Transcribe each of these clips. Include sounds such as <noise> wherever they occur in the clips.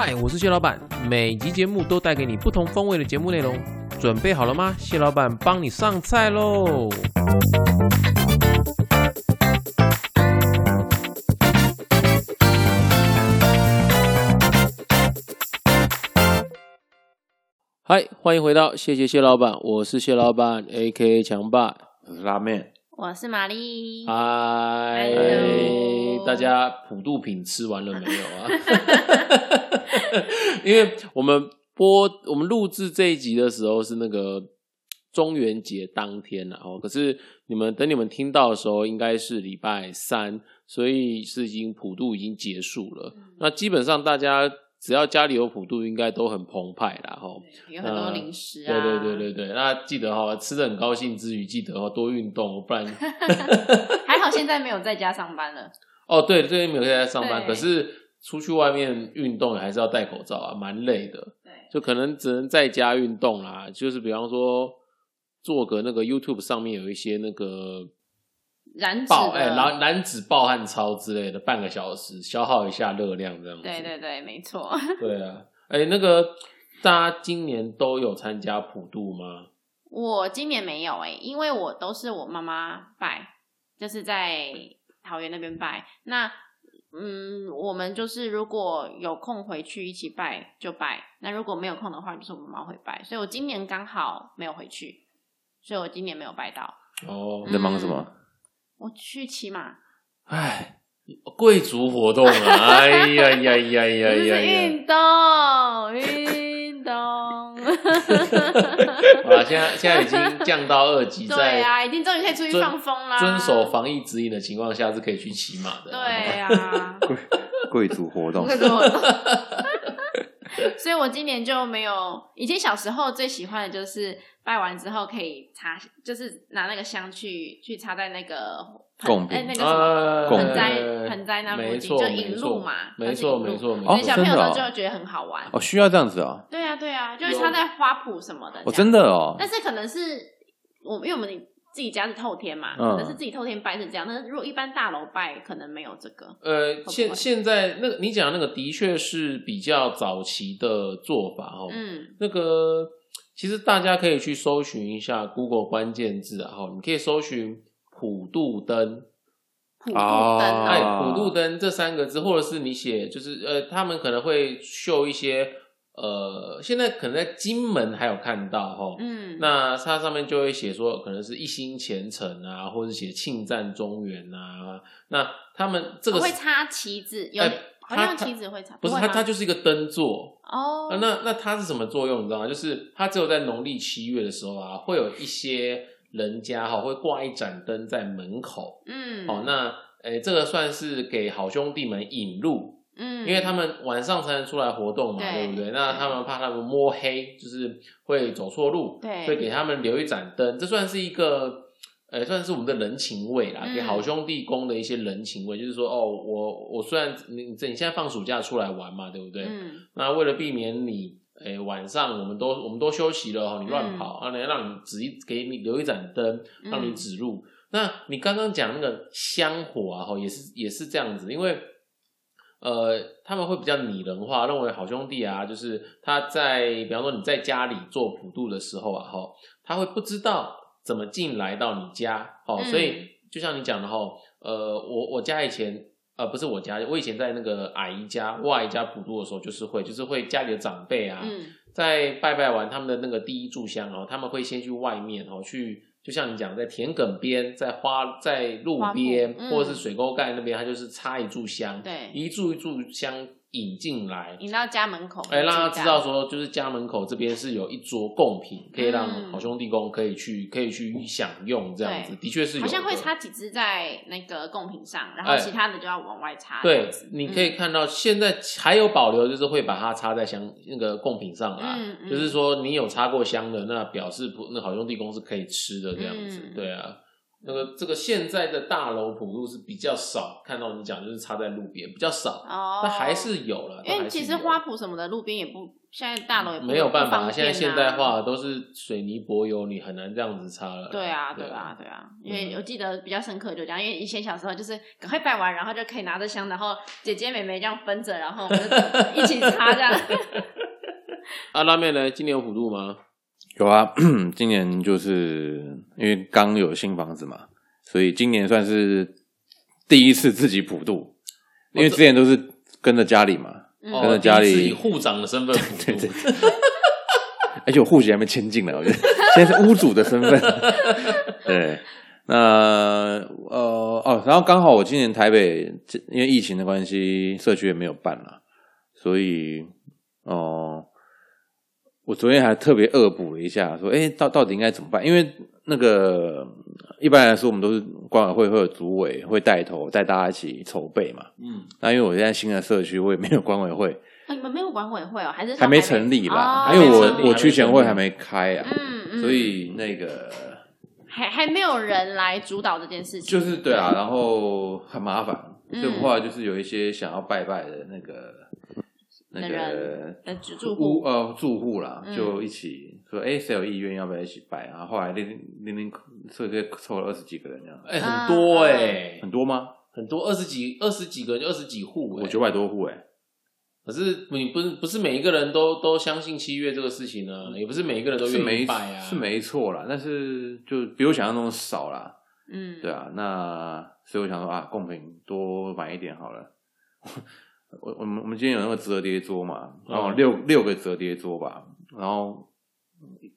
嗨，我是谢老板，每集节目都带给你不同风味的节目内容，准备好了吗？谢老板帮你上菜喽！嗨，欢迎回到谢谢谢老板，我是谢老板，A.K.A 强爸。我是拉面，我是玛丽。嗨大家普渡品吃完了没有啊？因为我们播我们录制这一集的时候是那个中元节当天然后可是你们等你们听到的时候应该是礼拜三，所以是已经普渡已经结束了。那基本上大家只要家里有普渡，应该都很澎湃啦，哈。有很多呃零食对啊，对对对对，那记得哈、吃的很高兴之余，记得哈、多运动，不然 <laughs> 还好现在没有在家上班了。<laughs> 哦，对，最近没有在家上班，可是出去外面运动还是要戴口罩啊，蛮累的，对，就可能只能在家运动啦。就是比方说做个那个 YouTube 上面有一些那个燃脂爆哎的，燃燃脂爆汗操之类的，半个小时消耗一下热量这样子。对对对，没错。<laughs> 对啊，哎，那个大家今年都有参加普渡吗？我今年没有哎、因为我都是我妈妈拜，就是在桃园那边拜。那嗯，我们就是如果有空回去一起拜就拜，那如果没有空的话，就是我妈妈会拜。所以我今年刚好没有回去，所以我今年没有拜到。哦你，在忙什么？我去骑马，哎，贵族活动啊！哎呀呀呀呀呀呀！<laughs> 运动，运动。啊，现在现在已经降到二级，<laughs> 对在啊，已经终于可以出去放风啦。遵守防疫指引的情况下是可以去骑马的。对啊，贵贵族活动 <laughs> 所以我今年就没有。以前小时候最喜欢的就是拜完之后可以插，就是拿那个香去去插在那个盆贡品哎那个什么盆栽盆栽那附近，就引路嘛，没错没错没错所以小朋友就觉得很好玩。哦，需要这样子啊？对啊对啊，就是插在花圃什么的。哦，真。的哦，但是可能是我，因为我们自己家是透天嘛，嗯可能是自己透天拜是这样。但是如果一般大楼拜，可能没有这个。呃，现现在那个你讲那个的确是比较早期的做法哦。嗯，那个其实大家可以去搜寻一下 Google 关键字啊，哈，你可以搜寻普渡灯，普渡哦灯哎，啊，普渡灯这三个字，或者是你写，就是呃，他们可能会秀一些呃，现在可能在金门还有看到哈，嗯，那它上面就会写说，可能是一心虔诚啊，或者写庆赞中原啊。那他们这个是会插旗子，有哎好像旗子会插，不是它？它就是一个灯座。哦啊，那那它是什么作用？你知道吗？就是它只有在农历七月的时候啊，会有一些人家哈会挂一盏灯在门口。嗯，哦，那诶，这个算是给好兄弟们引路，嗯，因为他们晚上才能出来活动嘛，对对不对？那他们怕他们摸黑，就是会走错路，对所以给他们留一盏灯，这算是一个。呃，算是我们的人情味啦，嗯给好兄弟宫的一些人情味，就是说，哦，我我虽然你你你现在放暑假出来玩嘛，对不对？嗯那为了避免你，诶、晚上我们都我们都休息了哈，你乱嗯跑，啊，来让你指一给你留一盏灯，让你嗯指路。那你刚刚讲那个香火啊，哈，也是也是这样子，因为呃，他们会比较拟人化，认为好兄弟啊，就是他在，比方说你在家里做普渡的时候啊，哈，他会不知道怎么进来到你家，哦，嗯所以就像你讲的哈，呃，我我家以前。呃，不是我家，我以前在那个阿姨家、我阿姨家普渡的时候，就是会，就是会家里的长辈啊，嗯在拜拜完他们的那个第一炷香哦，他们会先去外面哦，去就像你讲，在田埂边、在花、在路边，嗯或者是水沟盖那边，它就是插一炷香，对。一炷一炷香引进来，引到家门口，哎，让他知道，说，就是家门口这边是有一桌贡品，可以让嗯。好兄弟公可以去可以去享用，这样子，的确是有，好像会插几支在那个贡品上，然哎。后其他的就要往外插。这对，你可以看到现在还有保留，就是会把它插在香那个贡品上啦。嗯嗯。就是说你有插过香的，那表示不那好兄弟公是可以吃的这样子。嗯。对啊，那个这个现在的大楼普路是比较少看到你讲，就是插在路边比较少，哦，但还是有了。因为其实花圃什么的，路边也不，现在大楼也不没有办法，现在现代化都是水泥柏油，你很难这样子插了。对啊，对对啊，对啊，因为嗯我记得比较深刻就这样，因为以前小时候就是赶快拜完，然后就可以拿着香，然后姐姐妹妹这样分着，然后我们就一起插这样。<laughs> <laughs> 啊，拉面呢？今年有普渡吗？有啊，<clears throat> 今年就是因为刚有新房子嘛，所以今年算是第一次自己普渡，因为之前都是跟着家里嘛，嗯跟着家里以户长的身份普渡，对对 <laughs> 而且我户籍还没迁进来，我觉得现在是屋主的身份。<laughs> 对，那呃哦，然后刚好我今年台北因为疫情的关系，社区也没有办了，所以哦、我昨天还特别恶补了一下，说，哎，到到底应该怎么办？因为那个一般来说，我们都是管委会会有组委会带头带大家一起筹备嘛。嗯，那因为我现在新的社区，我也没有管委会，啊你们没有管委会哦，还是说还没成立啦，哦因为我我区前会还没开啊，嗯嗯，所以那个还还没有人来主导这件事情，就是对啊，然后很麻烦，嗯。所以我后来就是有一些想要拜拜的那个那的个住住户，屋呃住户啦，嗯就一起说，哎，谁有意愿要不要一起拜？然后后来零零零所以就凑了二十几个人这样，哎、很多哎、很多吗？很多二十几二十几个人就二十几户、哎我九百多户哎，可是你不是不是每一个人都都相信七月这个事情呢，也不是每一个人都愿意拜啊，是没错啦，但是就比我想象中少啦。嗯，对啊，那所以我想说啊，贡品多买一点好了。我我们我们今天有那个折叠桌嘛，然后嗯六、六个折叠桌吧，然后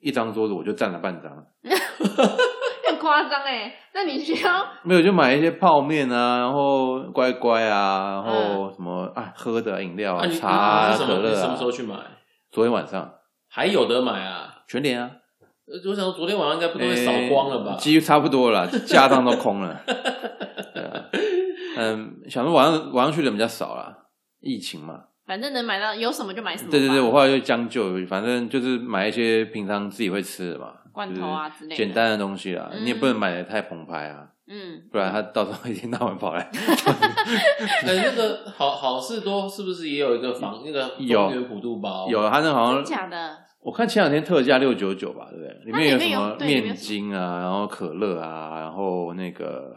一张桌子我就占了半张，<laughs> 很夸张哎，那你需要 <laughs> 没有就买一些泡面啊，然后乖乖啊，然后什么、啊喝的饮料啊，你茶啊、你什么？可乐你什么时候啊。去买？昨天晚上还有得买啊？全点啊，呃我想说昨天晚上应该不都会扫光了吧？诶几乎差不多了，家当都空了。<laughs> 对啊，嗯，想说晚上晚上去的人比较少啦，疫情嘛。反正能买到有什么就买什么，对对对，我后来就将就，反正就是买一些平常自己会吃的嘛，罐头啊之类的简单的东西啦。嗯你也不能买的太澎湃啊，嗯，不然他到时候一天到晚跑来。<laughs> 哎、那个好好事多是不是也有一个防那个有普渡包？有他那好真像假的，我看前两天特价六九九吧，对不对？里面有什么面筋啊，然后可乐啊，然后那个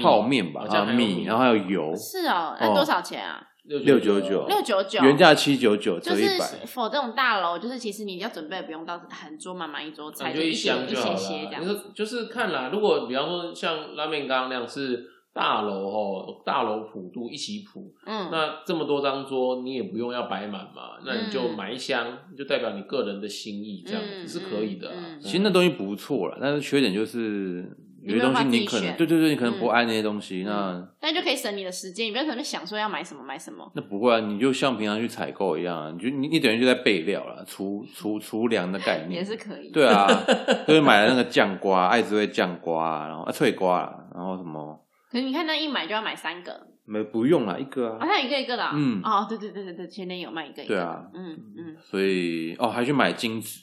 泡面吧，好米，然后还有油，是哦，那哦多少钱啊？六699六九九，原价七九九，折就是一百。否这种大楼，就是其实你要准备不用到很桌满满一桌菜，那就一一些一箱就好了。你说。就是看啦，如果比方说像拉面刚刚那样是大楼哦，大楼普渡一起普，嗯，那这么多张桌你也不用要摆满嘛，那你就嗯买一箱，就代表你个人的心意，这样子嗯是可以的啊。嗯嗯其实那东西不错了，但是缺点就是有些东西你可能对对对，你可能不嗯爱那些东西，那但就可以省你的时间，你不要可能想说要买什么买什么。那不会啊，你就像平常去采购一样啊，你就你你等于就在备料了，储储储粮的概 <laughs> 念也是可以。对啊，<laughs> 就是买了那个酱瓜，爱滋味酱瓜，然后啊脆瓜，然后什么可是你看那一买就要买三个，没不用啦，一个啊好啊，像一个一个的啊。嗯哦，对对对对对，前天有卖一个一个。对啊，嗯嗯。所以哦还去买金子，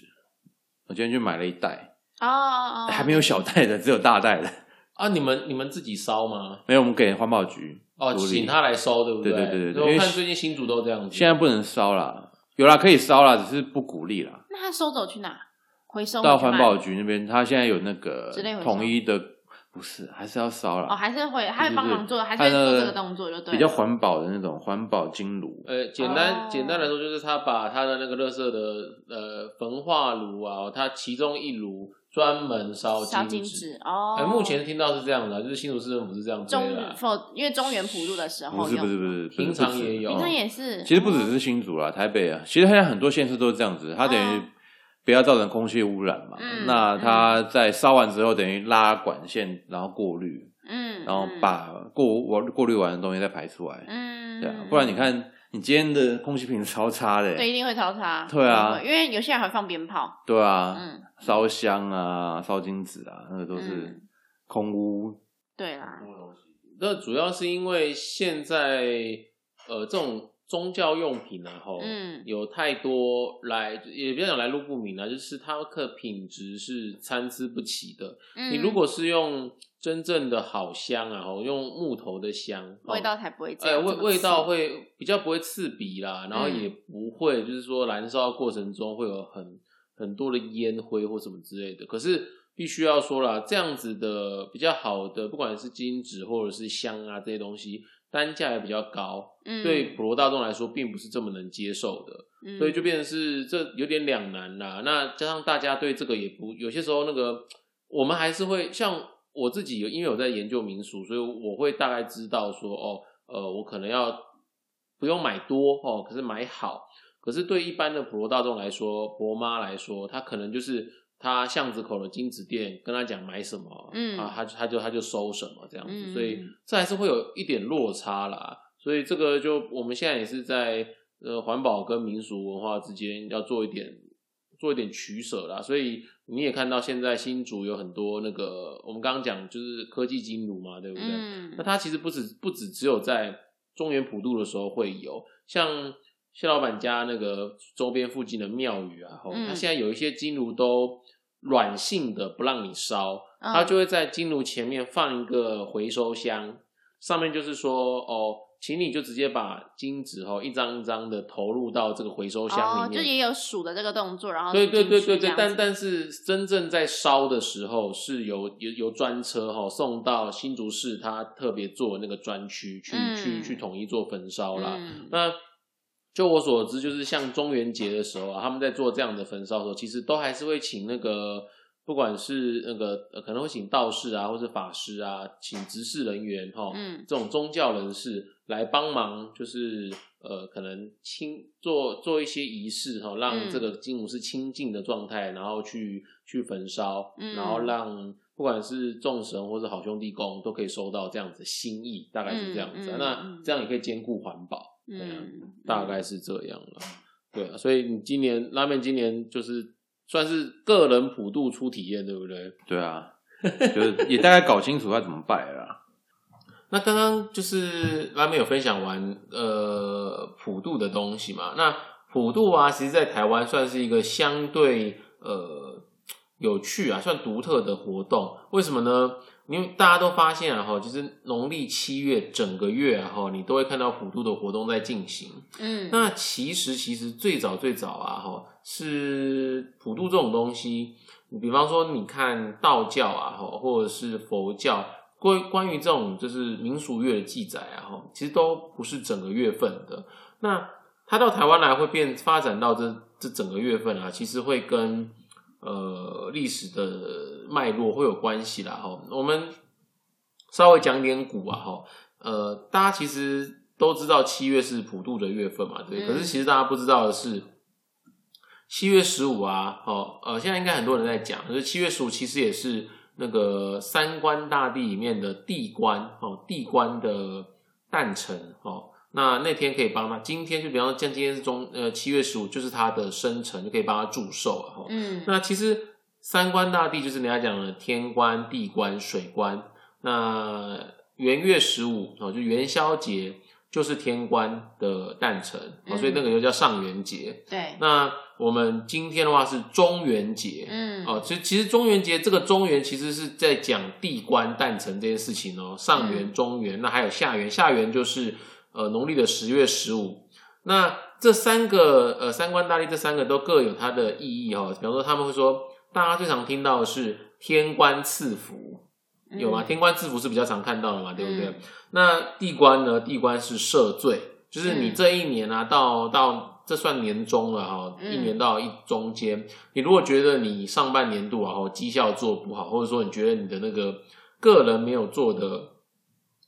我今天去买了一袋，哦哦哦，还没有小袋的，只有大袋的，啊，你们你们自己烧吗？没有我们给环保局哦，处理请他来烧，对不对对对对对因为我看最近新竹都这样子。现在不能烧啦，有啦可以烧啦，只是不鼓励啦。那他收走去哪？回收到环保局那边，他现在有那个统一的，不是还是要烧了哦，还是会，还会帮忙做，还是他那会做这个动作，就对。比较环保的那种环保金炉。呃，简单、哦简单来说，就是他把他的那个垃圾的呃焚化炉啊，他其中一炉专门烧烧金金纸。哦。哎、目前听到是这样的啊，就是新竹市政府是这样推中的啊。否，因为中原普渡的时候不是不是不是，不是平常也有平常也是。其实不只哦是新竹啦，台北啊，其实现在很多县市都是这样子，它等于哦不要造成空气污染嘛。嗯那它在烧完之后，等于拉管线，然后过滤，嗯，然后嗯把过我过滤完的东西再排出来。嗯，对啊，不然你看你今天的空气品质超差的、对一定会超差。对啊因为有些人还放鞭炮。对啊，嗯，烧香啊，烧金纸啊，那个都是嗯空污。对啦，那主要是因为现在呃这种宗教用品啊，吼，嗯有太多来，也不要讲来路不明啊，就是它的品质是参差不齐的。嗯，你如果是用真正的好香啊，吼，用木头的香，吼味道才不会这哎，味味道会比较不会刺鼻啦，然后嗯也不会就是说燃烧过程中会有很很多的烟灰或什么之类的。可是必须要说啦，这样子的比较好的，不管是金纸或者是香啊这些东西，单价也比较高，嗯对普罗大众来说并不是这么能接受的。嗯所以就变成是这有点两难啦。那加上大家对这个也不有些时候那个，我们还是会像我自己有，因为我在研究民俗，所以我会大概知道说，哦，呃，我可能要不用买多哦，可是买好。可是对一般的普罗大众来说，伯妈来说，他可能就是他巷子口的金子店跟他讲买什么，嗯啊，他就他就他就收什么这样子，嗯所以这还是会有一点落差啦。所以这个就我们现在也是在呃环保跟民俗文化之间要做一点做一点取舍啦。所以你也看到现在新竹有很多那个我们刚刚讲就是科技金炉嘛，对不对？嗯那它其实不止不止只有在中原普渡的时候会有，像谢老板家那个周边附近的庙宇啊，吼嗯它现在有一些金炉都软性的不让你烧，嗯它就会在金炉前面放一个回收箱，上面就是说哦，请你就直接把金纸哦一张一张的投入到这个回收箱哦，里面。就也有数的这个动作，然后对对对对对，但但是真正在烧的时候，是由由由专车哈、送到新竹市，他特别做那个专区去、嗯去去统一做焚烧啦。嗯那就我所知，就是像中元节的时候啊，他们在做这样的焚烧的时候，其实都还是会请那个，不管是那个、呃可能会请道士啊，或是法师啊，请执事人员哈、嗯这种宗教人士来帮忙，就是呃，可能清做做一些仪式哈、让嗯这个金炉是清净的状态，然后去去焚烧，嗯然后让不管是众神或者好兄弟公都可以收到这样子的心意，大概是这样子啊、嗯嗯那嗯这样也可以兼顾环保。大概是这样了。对啊，所以你今年拉面今年就是算是个人普渡初体验，对不对？对啊，就是也大概搞清楚该怎么拜了啦。<laughs> 那刚刚就是拉面有分享完呃普渡的东西嘛？那普渡啊，其实在台湾算是一个相对呃有趣啊，算独特的活动。为什么呢？因为大家都发现啊，哈，就是农历七月整个月啊，哈，你都会看到普渡的活动在进行。嗯，那其实其实最早最早啊，哈，是普渡这种东西。你比方说，你看道教啊，哈，或者是佛教，关关于这种就是民俗月的记载啊，哈，其实都不是整个月份的。那它到台湾来会变发展到这这整个月份啊，其实会跟呃历史的脉络会有关系啦，哈。我们稍微讲点古啊，哈，呃，大家其实都知道七月是普渡的月份嘛，对。嗯可是其实大家不知道的是，七月十五啊，哦，呃，现在应该很多人在讲，可是七月十五其实也是那个三官大帝里面的地官哦，地官的诞辰哦。那那天可以帮他，今天就比方说，像今天是中呃七月十五，就是他的生辰，就可以帮他祝寿了哈。嗯那其实三官大帝就是人家讲的天官、地官、水官。那元月十五哦，就元宵节就是天官的诞辰所以那个就叫上元节。对，那我们今天的话是中元节，嗯哦，其实其实中元节这个中元其实是在讲地官诞辰这件事情哦，上元、嗯中元，那还有下元，下元就是呃农历的十月十五。那这三个呃三官大帝这三个都各有它的意义哦，比方说他们会说，大家最常听到的是天官赐福，有吗？嗯天官赐福是比较常看到的嘛，对不对？嗯那地官呢？地官是赦罪，就是你嗯这一年啊，到到这算年终了哈，嗯一年到一中间，你如果觉得你上半年度啊，哈绩效做不好，或者说你觉得你的那个个人没有做的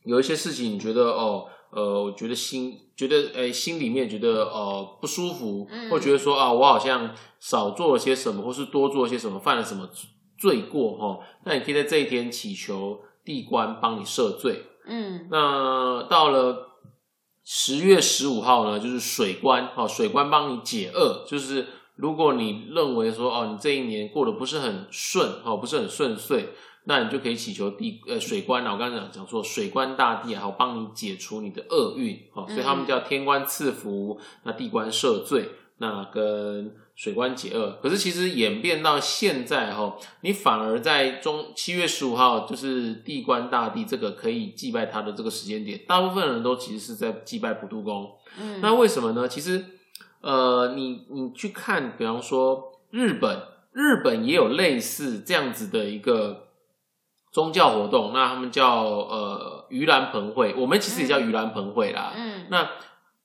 有一些事情，你觉得哦，呃，我觉得心觉得诶心里面觉得呃不舒服，嗯或觉得说啊，我好像少做了些什么，或是多做了些什么，犯了什么罪过哈、那你可以在这一天祈求地官帮你赦罪。嗯那到了十月十五号呢，就是水官哦，水官帮你解厄，就是如果你认为说哦，你这一年过得不是很顺哦，不是很顺遂，那你就可以祈求地呃水官啊，我刚刚讲讲说水官大帝啊，好帮你解除你的厄运哦，所以他们叫天官赐福，那地官赦罪，那跟水官解厄。可是其实演变到现在哈，你反而在中七月十五号就是地官大帝这个可以祭拜他的这个时间点，大部分人都其实是在祭拜普渡公。嗯，那为什么呢？其实呃，你你去看，比方说日本，日本也有类似这样子的一个。宗教活动，那他们叫呃盂兰盆会，我们其实也叫盂兰盆会啦。嗯，那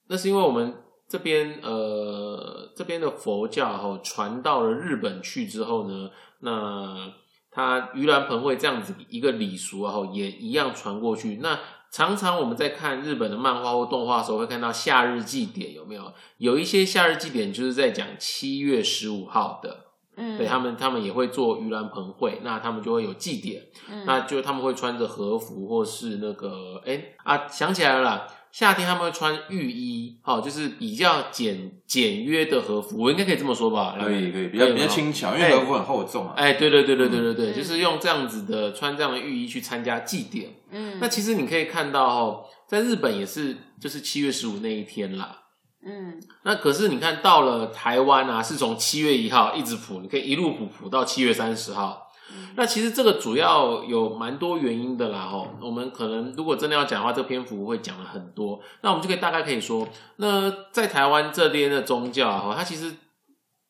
那是因为我们这边呃这边的佛教哈传到了日本去之后呢，那它盂兰盆会这样子一个礼俗啊，也一样传过去。那常常我们在看日本的漫画或动画的时候，会看到夏日祭典有没有？有一些夏日祭典就是在讲七月十五号的。嗯，对他们，他们也会做盂兰盆会，那他们就会有祭典，嗯那就他们会穿着和服或是那个，哎啊，想起来了啦，夏天他们会穿浴衣，好、就是比较简简约的和服，我应该可以这么说吧？可以可以，比较比较轻巧，因为和服很厚重啊。哎，对对对对对对对，嗯就是用这样子的穿这样的浴衣去参加祭典。嗯，那其实你可以看到哦，在日本也是，就是七月十五那一天啦。嗯那可是你看到了台湾啊，是从七月一号一直普，你可以一路普普到七月三十号。嗯那其实这个主要有蛮多原因的啦，吼，我们可能如果真的要讲的话，这篇幅会讲了很多。那我们就可以大概可以说，那在台湾这边的宗教啊，吼它其实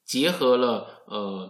结合了呃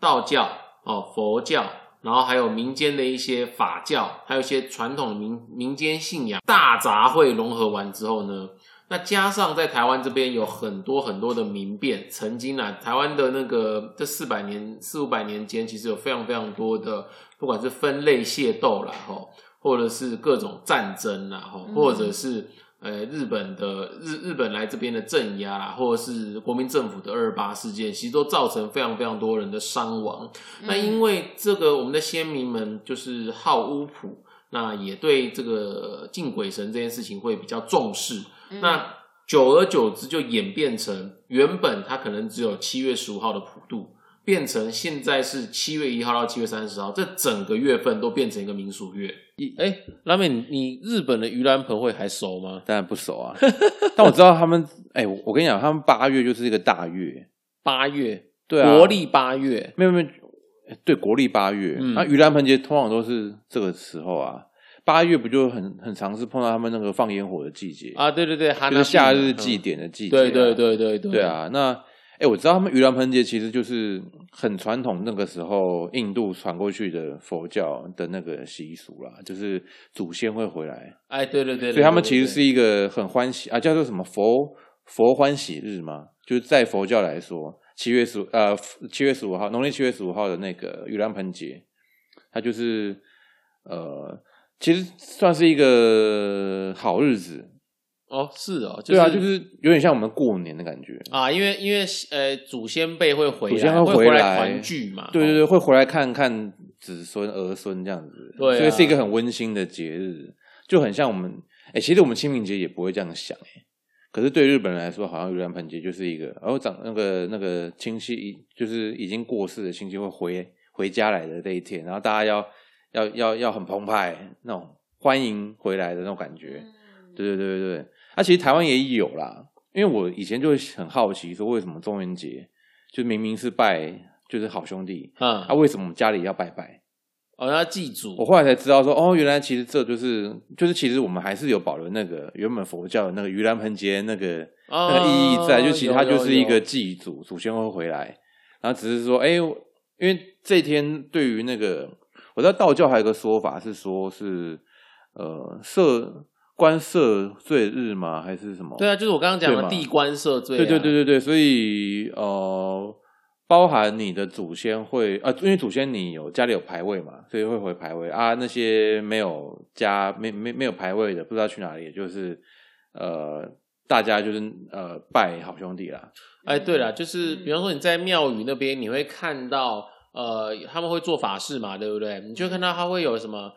道教哦、佛教，然后还有民间的一些法教，还有一些传统的民民间信仰，大杂烩融合完之后呢，那加上在台湾这边有很多很多的民变，曾经啊，台湾的那个这四百年四五百年间，其实有非常非常多的，不管是分类械斗啦，吼，或者是各种战争啦，吼，嗯或者是呃日本的日日本来这边的镇压啦，或者是国民政府的二二八事件，其实都造成非常非常多人的伤亡。那因为这个，我们的先民们就是好巫普，那也对这个敬鬼神这件事情会比较重视。嗯。那久而久之，就演变成原本它可能只有七月十五号的普渡，变成现在是七月一号到七月三十号，这整个月份都变成一个民俗月。哎，拉美，你你日本的盂兰盆会还熟吗？<laughs> 当然不熟啊，<laughs> 但我知道他们，哎、我我跟你讲，他们八月就是一个大月，八月，对啊，国历八月，没有没有，对，国历八月，嗯。那盂兰盆节通常都是这个时候啊，八月不就很很常是碰到他们那个放烟火的季节，啊，对对对，就是夏日祭祭典的季节、啊。对对对对对。对，啊，那哎、我知道他们盂兰盆节其实就是很传统，那个时候印度传过去的佛教的那个习俗啦，就是祖先会回来，哎，对对对，所以他们其实是一个很欢喜啊，叫做什么佛佛欢喜日嘛，就是在佛教来说，七月十五呃七月十五号，农历七月十五号的那个盂兰盆节，它就是呃，其实算是一个好日子，哦，是哦，对啊，就是有点像我们过年的感觉。啊，因为因为呃，祖先辈会回来，祖先会回来团聚嘛，哦对对对，会回来看看子孙儿孙这样子，对啊。所以是一个很温馨的节日，就很像我们，哎、其实我们清明节也不会这样想、哎，可是对日本人来说，好像盂兰盆节就是一个，然后长那个那个亲戚已就是已经过世的亲戚会回回家来的这一天，然后大家要要要要很澎湃那种欢迎回来的那种感觉，嗯。对对对对对，那、其实台湾也有啦，因为我以前就会很好奇，说为什么中元节就明明是拜就是好兄弟，嗯啊，，为什么我们家里要拜拜？哦，要祭祖。我后来才知道说，哦，原来其实这就是就是其实我们还是有保留那个原本佛教的那个盂兰盆节那个、那个意义在，就其实它就是一个祭祖，祖先会回来，然后只是说，哎、因为这天对于那个我在道道教还有一个说法是说是呃赦官赦罪日吗？还是什么？对啊，就是我刚刚讲的地官赦罪啊，对对对对对，所以呃，包含你的祖先会呃，因为祖先你有家里有牌位嘛，所以会回牌位啊。那些没有家没没没有牌位的，不知道去哪里，就是呃，大家就是呃拜好兄弟啦。哎，对了，就是比方说你在庙宇那边，你会看到呃，他们会做法事嘛，对不对？你就看到他会有什么，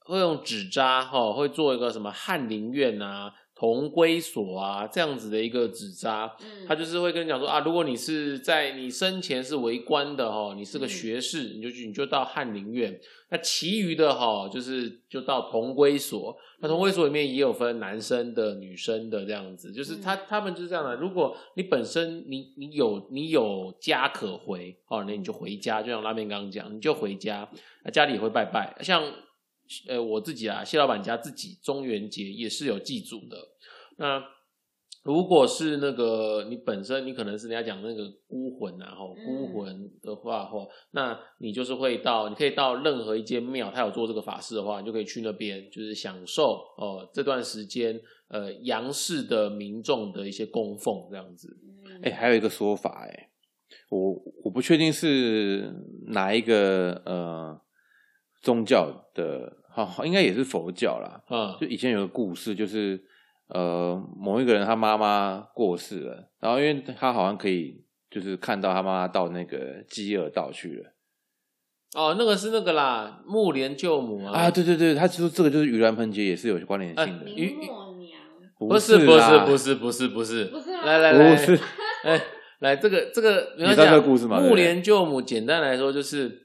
会用纸扎哈、会做一个什么翰林院啊、同归所啊这样子的一个纸扎，嗯，他就是会跟你讲说啊，如果你是在你生前是为官的哈，你是个嗯学士，你就去你就到翰林院。那其余的哈，就是就到同归所。那同归所里面也有分男生的、女生的这样子，就是他他们就是这样的。如果你本身你你有你有家可回哦，那你就回家，就像拉面刚刚讲，你就回家，那家里也会拜拜。像呃我自己啊，谢老板家自己中元节也是有祭祖的。那如果是那个你本身你可能是人家讲那个孤魂啊，吼嗯孤魂的话，吼，那你就是会到，你可以到任何一间庙，他有做这个法事的话，你就可以去那边，就是享受哦这段时间呃杨氏的民众的一些供奉这样子。嗯哎、还有一个说法、哎，我我不确定是哪一个呃宗教的，好、应该也是佛教啦。嗯就以前有个故事，就是呃某一个人他妈妈过世了，然后因为他好像可以就是看到他妈妈到那个饥饿道去了。哦，那个是那个啦，木莲救母啊，啊，对对对，他说这个就是盂兰盆节也是有关联性的，哎林默娘。不是不是不是不是不是不是。来来来，不是。<laughs> 哎，来这个这个，你知道这个故事吗？木莲救母，简单来说就是，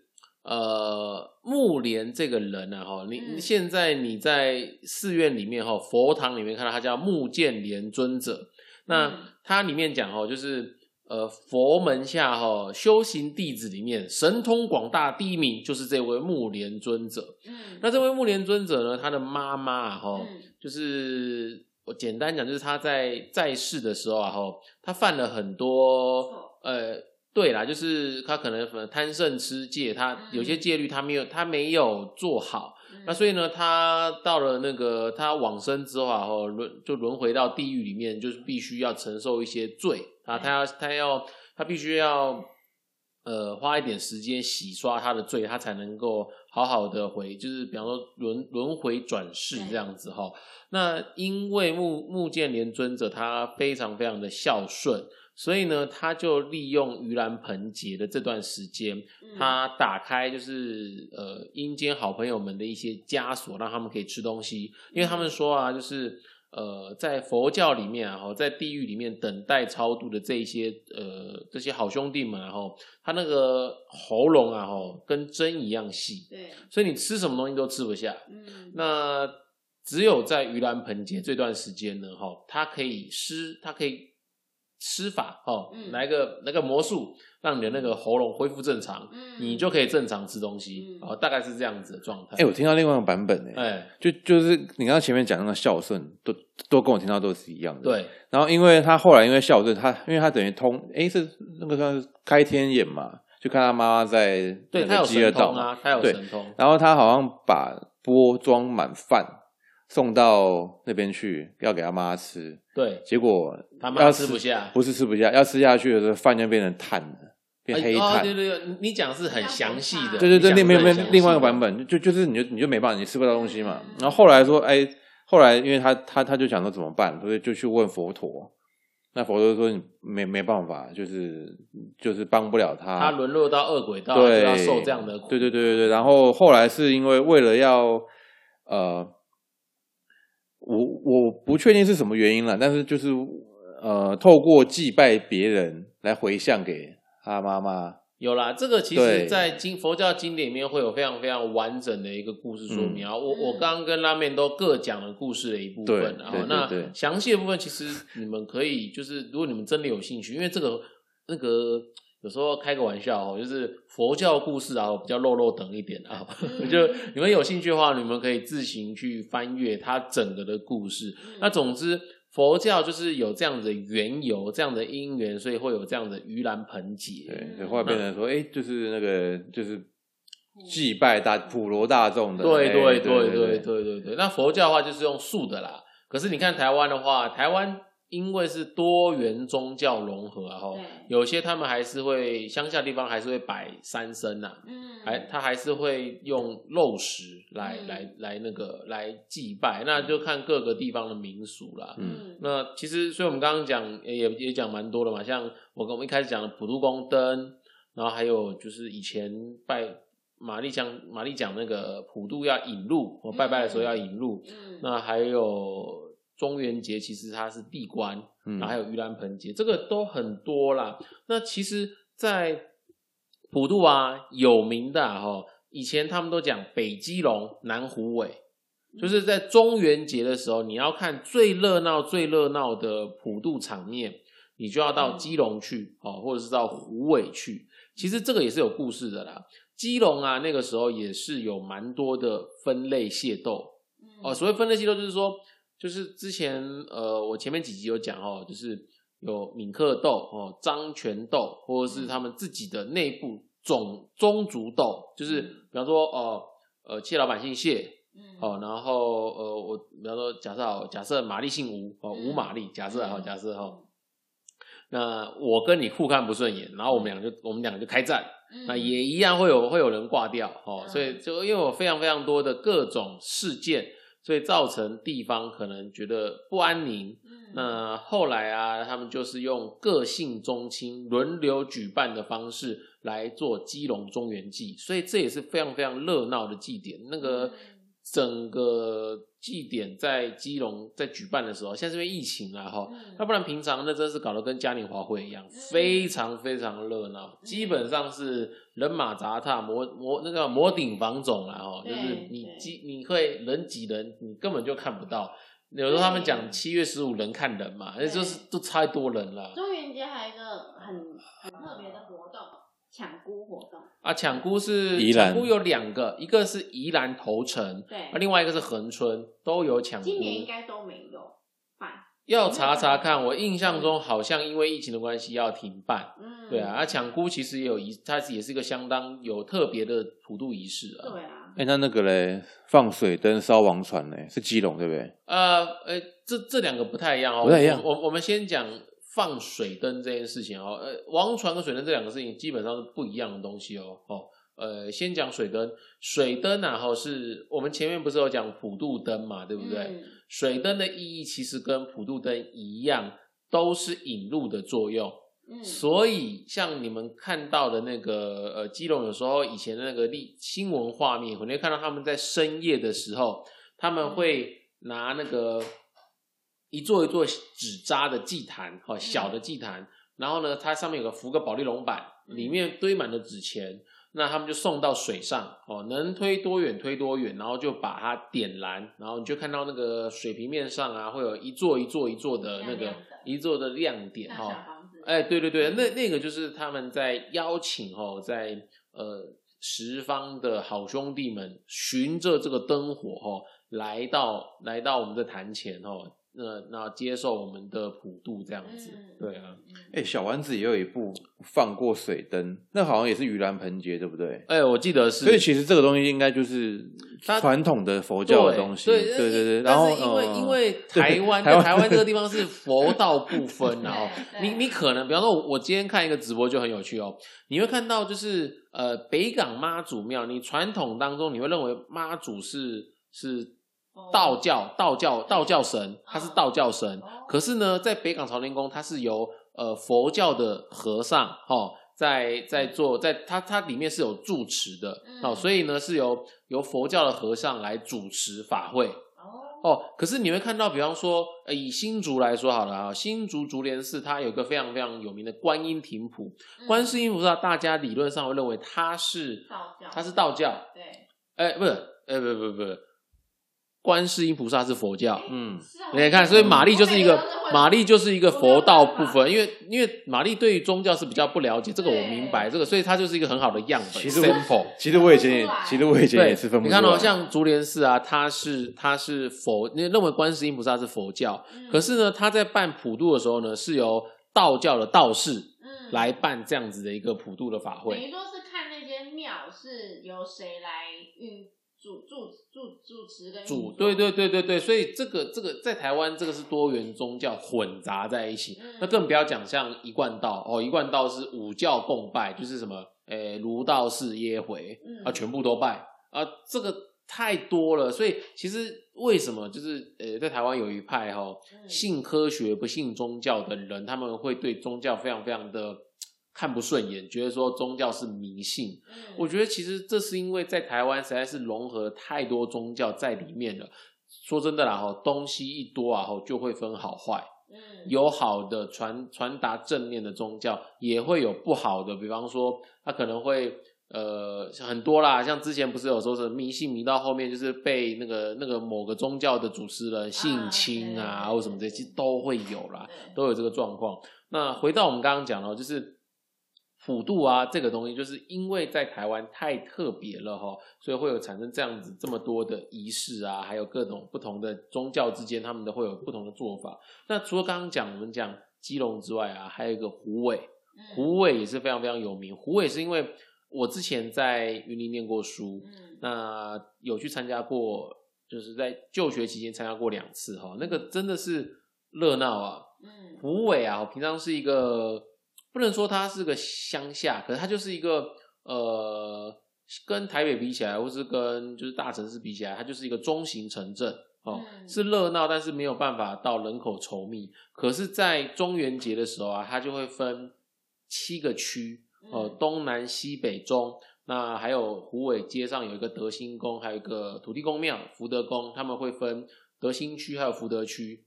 呃，木莲这个人啊，哈，你、嗯现在你在寺院里面哈，佛堂里面看到他叫木建莲尊者，那嗯他里面讲哦，就是呃佛门下哈修行弟子里面神通广大第一名就是这位木莲尊者。嗯，那这位木莲尊者呢，他的妈妈啊哈。嗯就是我简单讲，就是他在在世的时候啊，哈，他犯了很多呃，对啦，就是他可能贪胜吃戒，他有些戒律他没有他没有做好，嗯那所以呢，他到了那个他往生之后啊，吼轮就轮回到地狱里面，就是必须要承受一些罪啊，他要他要他必须要。呃，花一点时间洗刷他的罪，他才能够好好的回，就是比方说轮轮回转世这样子哈。那因为木木剑莲尊者他非常非常的孝顺，所以呢，他就利用盂兰盆节的这段时间，嗯他打开就是呃阴间好朋友们的一些枷锁，让他们可以吃东西，因为他们说啊，就是。呃，在佛教里面啊，哈，在地狱里面等待超度的这一些呃这些好兄弟们啊，哈，他那个喉咙啊，哈，跟针一样细，对，所以你吃什么东西都吃不下。嗯，那只有在盂兰盆节这段时间呢，哈，它可以施，它可以施法，哦，嗯来个来个魔术，让你的那个喉咙恢复正常，嗯你就可以正常吃东西，嗯哦，大概是这样子的状态。哎、我听到另外一个版本哎、哎，就就是你刚刚前面讲那个孝顺，都都跟我听到都是一样的。。对，然后因为他后来因为孝顺，他因为他等于通，哎、是那个算是开天眼嘛，就看他妈妈在对他有那个饥饿神道嘛，通啊，他有神通，然后他好像把钵装满饭送到那边去，要给他妈吃，对，结果他妈要吃不下不是吃不下，要吃下去的时候饭就变成碳了，变黑哎哦炭。对对对，你你讲是很详细的，对对对，你另另讲是很详细另另外一个版本，就就是你就你就没办法，你吃不到东西嘛。然后后来说，哎，后来因为他他他就想说怎么办，所以就去问佛陀。那佛陀说你没没办法，就是就是帮不了他，他沦落到恶鬼道，就对，要受这样的苦。对对对对对。然后后来是因为为了要呃，我我不确定是什么原因了，但是就是呃，透过祭拜别人来回向给他妈妈。有啦，这个其实，在经佛教经典里面会有非常非常完整的一个故事说明啊。我我嗯刚刚跟拉面都各讲了故事的一部分，然后那详细的部分其实你们可以就是，如果你们真的有兴趣，因为这个那个有时候开个玩笑哦，就是佛教故事啊比较弱肉等一点啊，<laughs> 就你们有兴趣的话，你们可以自行去翻阅它整个的故事。那总之，佛教就是有这样的缘由、这样的因缘，所以会有这样的盂兰盆节。对，你话变成说，哎，就是那个就是祭拜大普罗大众的。对对对对对对对。那佛教的话就是用素的啦。可是你看台湾的话，台湾。因为是多元宗教融合啊，吼，有些他们还是会乡下地方还是会摆三牲呐、嗯，还他还是会用肉食来、嗯。来来那个来祭拜，那就看各个地方的民俗啦。嗯。那其实，所以我们刚刚讲也也也讲蛮多的嘛，像我跟我们一开始讲的普渡宫灯，然后还有就是以前拜玛丽讲玛丽讲那个普渡要引路，我拜拜的时候要引路，嗯，那还有中元节其实它是地关，嗯然后还有盂兰盆节，这个都很多啦。那其实，在普渡啊，有名的哈、齁以前他们都讲北基隆、南虎尾，就是在中元节的时候，你要看最热闹、最热闹的普渡场面，你就要到基隆去哦，或者是到虎尾去。其实这个也是有故事的啦。基隆啊，那个时候也是有蛮多的分类械斗，哦，所谓分类械斗就是说，就是之前呃，我前面几集有讲哦，就是有敏克豆哦、漳泉豆，或者是他们自己的内部种宗族豆，就是比方说哦呃，谢老板姓谢嗯。哦，然后呃，我比方说假设哦，假设玛丽姓吴哦，嗯。吴玛丽，假设哈，嗯。假设哈，那我跟你互看不顺眼，然后我们两个就我们两个就开战，嗯。那也一样会有会有人挂掉哦，嗯。所以就因为我非常非常多的各种事件，所以造成地方可能觉得不安宁。嗯那后来啊，他们就是用个性宗亲轮流举办的方式来做基隆中原祭，所以这也是非常非常热闹的祭典。那个嗯整个祭典在基隆在举办的时候，现在是因为疫情啊哈，嗯。要不然平常那真是搞得跟嘉年华会一样，非常非常热闹，基本上是人马杂踏，摩摩那个摩顶房总啦哈，就是你对。挤你会人挤人，你根本就看不到。有时候他们讲七月十五人看人嘛，那就是都太多人了。中元节还有一个很很特别的活动，抢菇活动。啊。抢菇是宜兰抢菇有两个，一个是宜兰头城，对啊，，另外一个是恒春，都有抢菇。今年应该都没有办。要查查看，我印象中好像因为疫情的关系要停办。嗯，对啊，啊，抢菇其实也有仪，它也是一个相当有特别的普渡仪式啊。对啊，哎，那那个嘞，放水灯、烧王船嘞，是基隆对不对？呃，呃，这这两个不太一样哦，不太一样我我我们先讲放水灯这件事情哦，呃，王船跟水灯这两个事情基本上是不一样的东西哦。哦，呃，先讲水灯，水灯啊，哈，是我们前面不是有讲普渡灯嘛，对不对？嗯水灯的意义其实跟普渡灯一样，都是引路的作用。嗯，所以，像你们看到的那个呃，基隆有时候以前的那个历新闻画面，可能会看到他们在深夜的时候，他们会拿那个一座一座纸扎的祭坛，哦，小的祭坛，然后呢，它上面有个浮个保利龙板，里面堆满了纸钱，那他们就送到水上，哦，能推多远推多远，然后就把它点燃，然后你就看到那个水平面上啊，会有一座一座一座的那个一座的亮点，像哈。哎，对对对，那那个就是他们在邀请哦，在呃十方的好兄弟们循着这个灯火哦，来到来到我们的坛前哦，那那接受我们的普渡这样子，嗯。对啊，嗯哎，小丸子也有一部放过水灯，那好像也是盂兰盆节，对不对？哎，我记得是，所以其实这个东西应该就是传统的佛教的东西，对对对然后因为、嗯因为台湾台湾。台湾这个地方是佛道不分，<laughs> 然后你你可能，比方说我，今天看一个直播就很有趣哦，你会看到就是呃北港妈祖庙，你传统当中你会认为妈祖是是哦道教道教道教神，他是道教神，哦。可是呢，在北港朝天宫，它是由呃佛教的和尚哦，在在做，在它它里面是有住持的嗯。哦，所以呢是由由佛教的和尚来主持法会。哦，哦。可是你会看到，比方说，呃，以新竹来说好了啊，新竹竹联寺它有个非常非常有名的观音亭谱，嗯。观世音菩萨，大家理论上会认为他是道教，他是道教，对，哎，不是，哎，不不不不，观世音菩萨是佛教。嗯，你看，所以玛丽就是一个玛丽就是一个佛道部分，因为因为玛丽对于宗教是比较不了解，这个我明白，对这个所以它就是一个很好的样本。其实我。其实我以前也其实我以前也是分不你看哦、像竹莲寺啊，它是它是佛，你认为观世音菩萨是佛教，嗯。可是呢，他在办普渡的时候呢，是由道教的道士嗯。来办这样子的一个普渡的法会。等会。于说是看那些庙是由谁来运主主主主持跟主对对对对对，所以这个这个在台湾这个是多元宗教混杂在一起，嗯。那更不要讲像一贯道哦，一贯道是五教共拜，就是什么诶儒道释耶回嗯啊，全部都拜啊，这个太多了，所以其实为什么就是呃在台湾有一派哈、嗯信科学不信宗教的人，他们会对宗教非常非常的看不顺眼，觉得说宗教是迷信。嗯我觉得其实这是因为在台湾实在是融合太多宗教在里面了。说真的啦，哈，东西一多啊，哈，就会分好坏。嗯，有好的传传达正面的宗教，也会有不好的，比方说他可能会呃很多啦，像之前不是有说是迷信迷到后面就是被那个那个某个宗教的主持人性侵啊，对或什么这些，都会有啦，都有这个状况。那回到我们刚刚讲了，就是普渡啊这个东西，就是因为在台湾太特别了哈，所以会有产生这样子这么多的仪式啊，还有各种不同的宗教之间，他们都会有不同的做法。那除了刚刚讲我们讲基隆之外啊，还有一个虎尾，嗯虎尾也是非常非常有名。虎尾是因为我之前在云林念过书，嗯那有去参加过，就是在就学期间参加过两次哈，那个真的是热闹啊。嗯虎尾啊，平常是一个不能说它是个乡下，可是它就是一个呃，跟台北比起来，或是跟就是大城市比起来，它就是一个中型城镇哦，嗯是热闹，但是没有办法到人口稠密。可是，在中元节的时候啊，它就会分七个区哦、嗯东南西北中。那还有虎尾街上有一个德兴宫，还有一个土地公庙福德宫，他们会分德兴区还有福德区。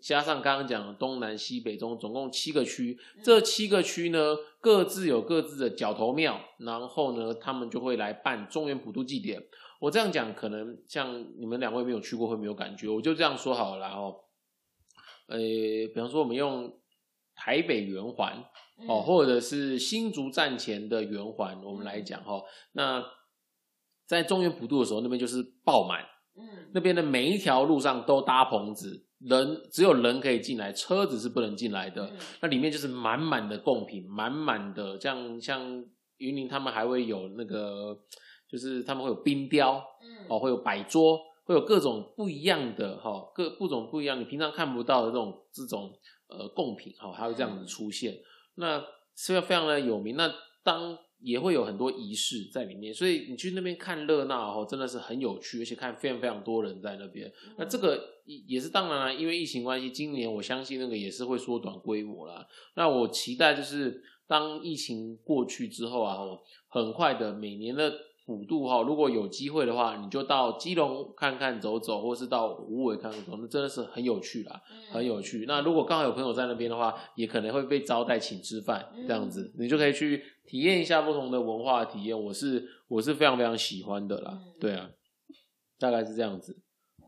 加上刚刚讲的东南西北中，总共七个区。这七个区呢，各自有各自的角头庙，然后呢，他们就会来办中原普渡祭典。我这样讲，可能像你们两位没有去过会没有感觉，我就这样说好了哦。呃，比方说我们用台北圆环嗯哦，或者是新竹站前的圆环，我们来讲哈、哦，那在中原普渡的时候，那边就是爆满。嗯那边的每一条路上都搭棚子，人只有人可以进来，车子是不能进来的。嗯那里面就是满满的贡品，满满的像像云林他们还会有那个，就是他们会有冰雕嗯哦，会有摆桌，会有各种不一样的哈、各各种不一样，你平常看不到的这种这种呃贡品哈、还会这样子出现。那是非常的有名。那当也会有很多仪式在里面，所以你去那边看热闹哦，真的是很有趣，而且看非常非常多人在那边。那这个也也是当然了，因为疫情关系，今年我相信那个也是会缩短规模啦。那我期待就是当疫情过去之后啊，哦很快的每年的普渡哈，如果有机会的话，你就到基隆看看走走，或是到虎尾看看走，那真的是很有趣啦。嗯很有趣。那如果刚好有朋友在那边的话，也可能会被招待请吃饭嗯这样子，你就可以去体验一下不同的文化体验。我是我是非常非常喜欢的啦，嗯对啊，大概是这样子。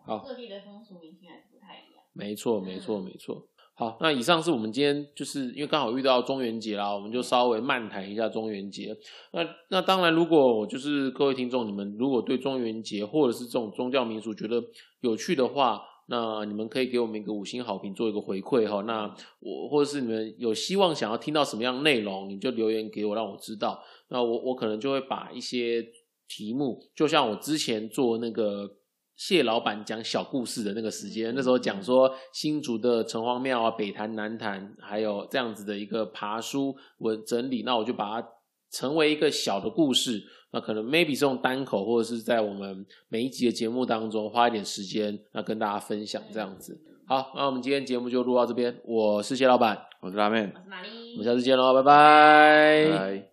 好各地的风俗民情还是不太一样。没错，<laughs> 没错，嗯没错。好，那以上是我们今天就是因为刚好遇到中元节啦，我们就稍微慢谈一下中元节。那那当然，如果就是各位听众，你们如果对中元节或者是这种宗教民俗觉得有趣的话，那你们可以给我们一个五星好评，做一个回馈哈。那我或者是你们有希望想要听到什么样的内容，你就留言给我，让我知道。那我我可能就会把一些题目，就像我之前做那个谢老板讲小故事的那个时间，那时候讲说新竹的城隍庙啊、北坛、南坛，还有这样子的一个爬书文整理，那我就把它成为一个小的故事。那可能 maybe 是用单口，或者是在我们每一集的节目当中花一点时间，那跟大家分享这样子。好，那我们今天节目就录到这边，我是谢老板，我是拉面我，是玛丽，我们下次见喽，拜拜拜。